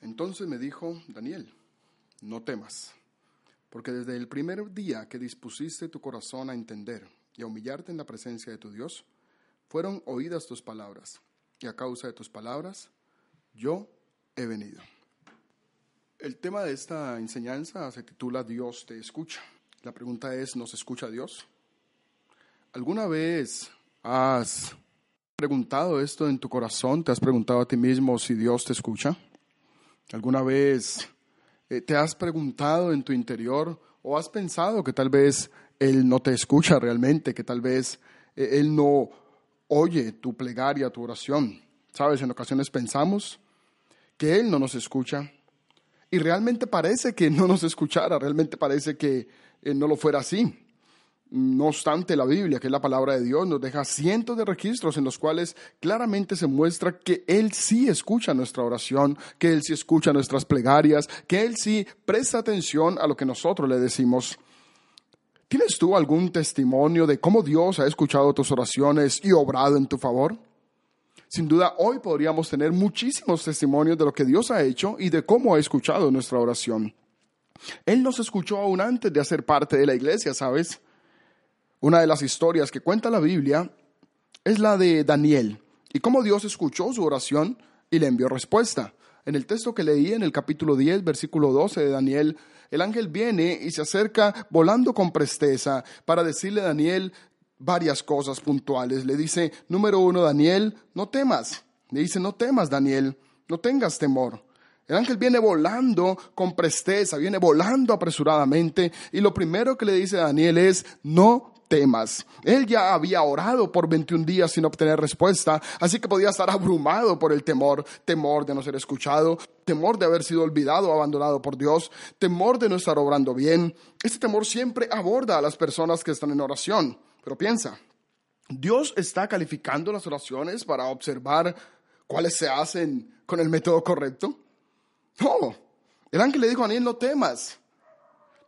Entonces me dijo Daniel no temas, porque desde el primer día que dispusiste tu corazón a entender y a humillarte en la presencia de tu Dios, fueron oídas tus palabras, y a causa de tus palabras, yo he venido. El tema de esta enseñanza se titula Dios te escucha. La pregunta es, ¿nos escucha Dios? ¿Alguna vez has preguntado esto en tu corazón? ¿Te has preguntado a ti mismo si Dios te escucha? ¿Alguna vez eh, ¿Te has preguntado en tu interior o has pensado que tal vez Él no te escucha realmente, que tal vez eh, Él no oye tu plegaria, tu oración? Sabes, en ocasiones pensamos que Él no nos escucha y realmente parece que no nos escuchara, realmente parece que eh, no lo fuera así. No obstante, la Biblia, que es la palabra de Dios, nos deja cientos de registros en los cuales claramente se muestra que Él sí escucha nuestra oración, que Él sí escucha nuestras plegarias, que Él sí presta atención a lo que nosotros le decimos. ¿Tienes tú algún testimonio de cómo Dios ha escuchado tus oraciones y obrado en tu favor? Sin duda, hoy podríamos tener muchísimos testimonios de lo que Dios ha hecho y de cómo ha escuchado nuestra oración. Él nos escuchó aún antes de hacer parte de la iglesia, ¿sabes? Una de las historias que cuenta la Biblia es la de Daniel y cómo Dios escuchó su oración y le envió respuesta. En el texto que leí en el capítulo 10, versículo 12 de Daniel, el ángel viene y se acerca volando con presteza para decirle a Daniel varias cosas puntuales. Le dice, número uno, Daniel, no temas. Le dice, no temas, Daniel, no tengas temor. El ángel viene volando con presteza, viene volando apresuradamente y lo primero que le dice a Daniel es, no temas. Él ya había orado por 21 días sin obtener respuesta, así que podía estar abrumado por el temor, temor de no ser escuchado, temor de haber sido olvidado abandonado por Dios, temor de no estar obrando bien. Este temor siempre aborda a las personas que están en oración. Pero piensa, ¿Dios está calificando las oraciones para observar cuáles se hacen con el método correcto? No. El ángel le dijo a Daniel, no temas.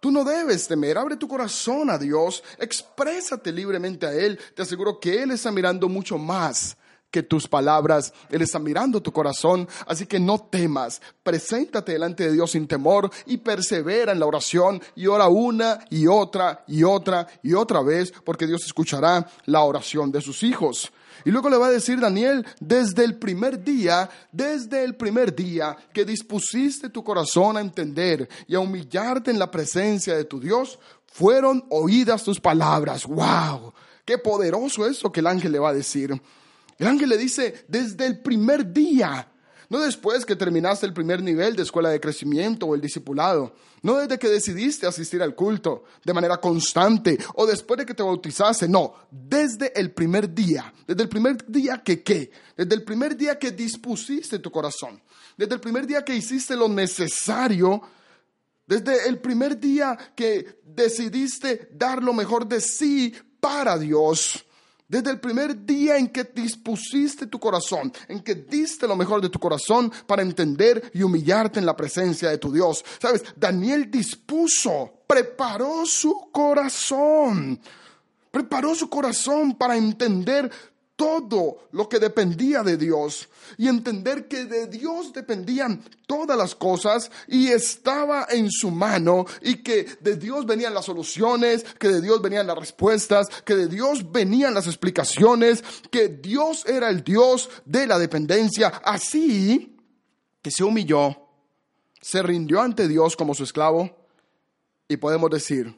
Tú no debes temer, abre tu corazón a Dios, exprésate libremente a Él. Te aseguro que Él está mirando mucho más que tus palabras. Él está mirando tu corazón, así que no temas. Preséntate delante de Dios sin temor y persevera en la oración y ora una y otra y otra y otra vez, porque Dios escuchará la oración de sus hijos. Y luego le va a decir Daniel, desde el primer día, desde el primer día que dispusiste tu corazón a entender y a humillarte en la presencia de tu Dios, fueron oídas tus palabras. ¡Wow! Qué poderoso eso que el ángel le va a decir. El ángel le dice, desde el primer día, no después que terminaste el primer nivel de escuela de crecimiento o el discipulado, no desde que decidiste asistir al culto de manera constante o después de que te bautizaste, no, desde el primer día, desde el primer día que qué, desde el primer día que dispusiste tu corazón, desde el primer día que hiciste lo necesario, desde el primer día que decidiste dar lo mejor de sí para Dios desde el primer día en que dispusiste tu corazón, en que diste lo mejor de tu corazón para entender y humillarte en la presencia de tu Dios. Sabes, Daniel dispuso, preparó su corazón, preparó su corazón para entender todo lo que dependía de Dios y entender que de Dios dependían todas las cosas y estaba en su mano y que de Dios venían las soluciones, que de Dios venían las respuestas, que de Dios venían las explicaciones, que Dios era el Dios de la dependencia. Así que se humilló, se rindió ante Dios como su esclavo y podemos decir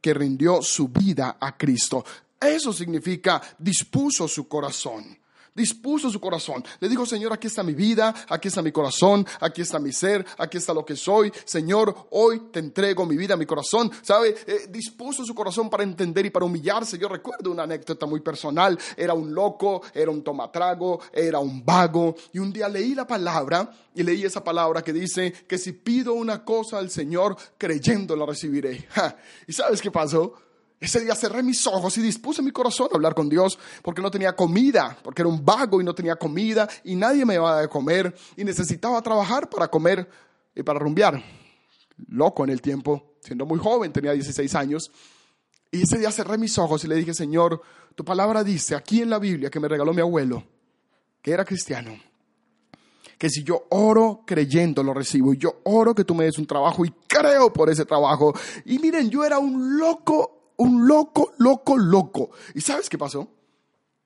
que rindió su vida a Cristo. Eso significa dispuso su corazón. dispuso su corazón. Le dijo, Señor, aquí está mi vida, aquí está mi corazón, aquí está mi ser, aquí está lo que soy. Señor, hoy te entrego mi vida, mi corazón. ¿Sabe? Eh, dispuso su corazón para entender y para humillarse. Yo recuerdo una anécdota muy personal. Era un loco, era un tomatrago, era un vago. Y un día leí la palabra y leí esa palabra que dice que si pido una cosa al Señor, creyendo la recibiré. ¿Y sabes qué pasó? Ese día cerré mis ojos y dispuse mi corazón a hablar con Dios porque no tenía comida, porque era un vago y no tenía comida y nadie me iba a comer y necesitaba trabajar para comer y para rumbear. Loco en el tiempo, siendo muy joven, tenía 16 años. Y ese día cerré mis ojos y le dije, Señor, tu palabra dice aquí en la Biblia que me regaló mi abuelo, que era cristiano, que si yo oro creyendo lo recibo, y yo oro que tú me des un trabajo y creo por ese trabajo. Y miren, yo era un loco un loco, loco, loco. ¿Y sabes qué pasó?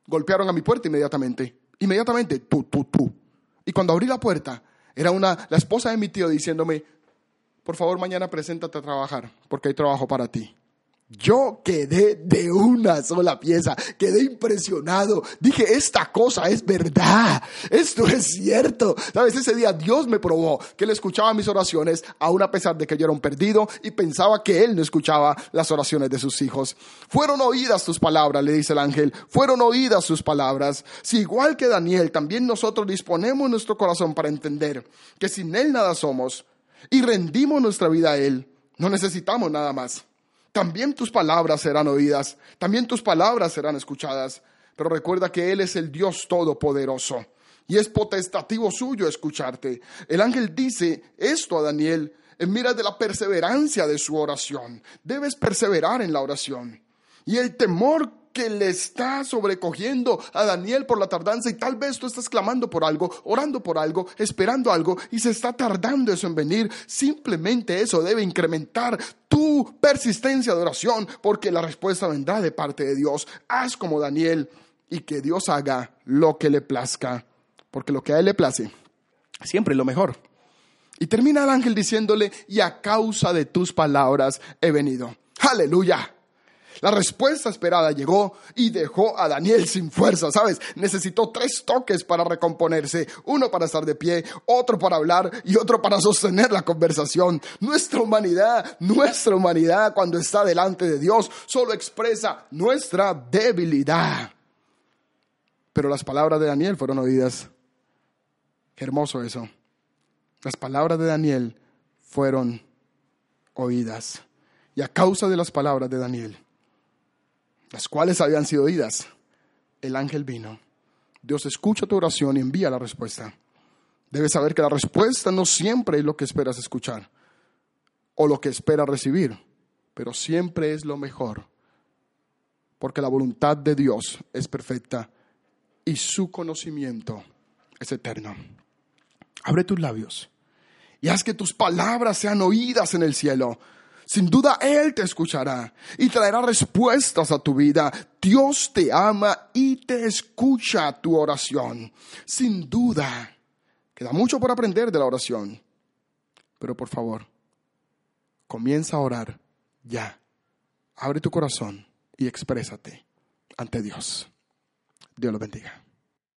Golpearon a mi puerta inmediatamente. Inmediatamente, tú, tú, tú. Y cuando abrí la puerta, era una, la esposa de mi tío diciéndome, por favor mañana preséntate a trabajar, porque hay trabajo para ti. Yo quedé de una sola pieza, quedé impresionado. Dije, esta cosa es verdad, esto es cierto. Sabes, ese día Dios me probó que Él escuchaba mis oraciones, aun a pesar de que yo era un perdido y pensaba que Él no escuchaba las oraciones de sus hijos. Fueron oídas tus palabras, le dice el ángel, fueron oídas sus palabras. Si igual que Daniel, también nosotros disponemos nuestro corazón para entender que sin Él nada somos y rendimos nuestra vida a Él, no necesitamos nada más también tus palabras serán oídas, también tus palabras serán escuchadas. Pero recuerda que Él es el Dios Todopoderoso y es potestativo suyo escucharte. El ángel dice esto a Daniel en mira de la perseverancia de su oración. Debes perseverar en la oración. Y el temor que le está sobrecogiendo a Daniel por la tardanza y tal vez tú estás clamando por algo, orando por algo, esperando algo y se está tardando eso en venir. Simplemente eso debe incrementar tu persistencia de oración porque la respuesta vendrá de parte de Dios. Haz como Daniel y que Dios haga lo que le plazca, porque lo que a él le place siempre es lo mejor. Y termina el ángel diciéndole, y a causa de tus palabras he venido. Aleluya. La respuesta esperada llegó y dejó a Daniel sin fuerza, ¿sabes? Necesitó tres toques para recomponerse, uno para estar de pie, otro para hablar y otro para sostener la conversación. Nuestra humanidad, nuestra humanidad cuando está delante de Dios solo expresa nuestra debilidad. Pero las palabras de Daniel fueron oídas. Hermoso eso. Las palabras de Daniel fueron oídas. Y a causa de las palabras de Daniel, las cuales habían sido oídas, el ángel vino. Dios escucha tu oración y envía la respuesta. Debes saber que la respuesta no siempre es lo que esperas escuchar o lo que esperas recibir, pero siempre es lo mejor, porque la voluntad de Dios es perfecta y su conocimiento es eterno. Abre tus labios y haz que tus palabras sean oídas en el cielo sin duda Él te escuchará y traerá respuestas a tu vida. Dios te ama y te escucha tu oración. Sin duda. Queda mucho por aprender de la oración. Pero por favor, comienza a orar ya. Abre tu corazón y exprésate ante Dios. Dios lo bendiga.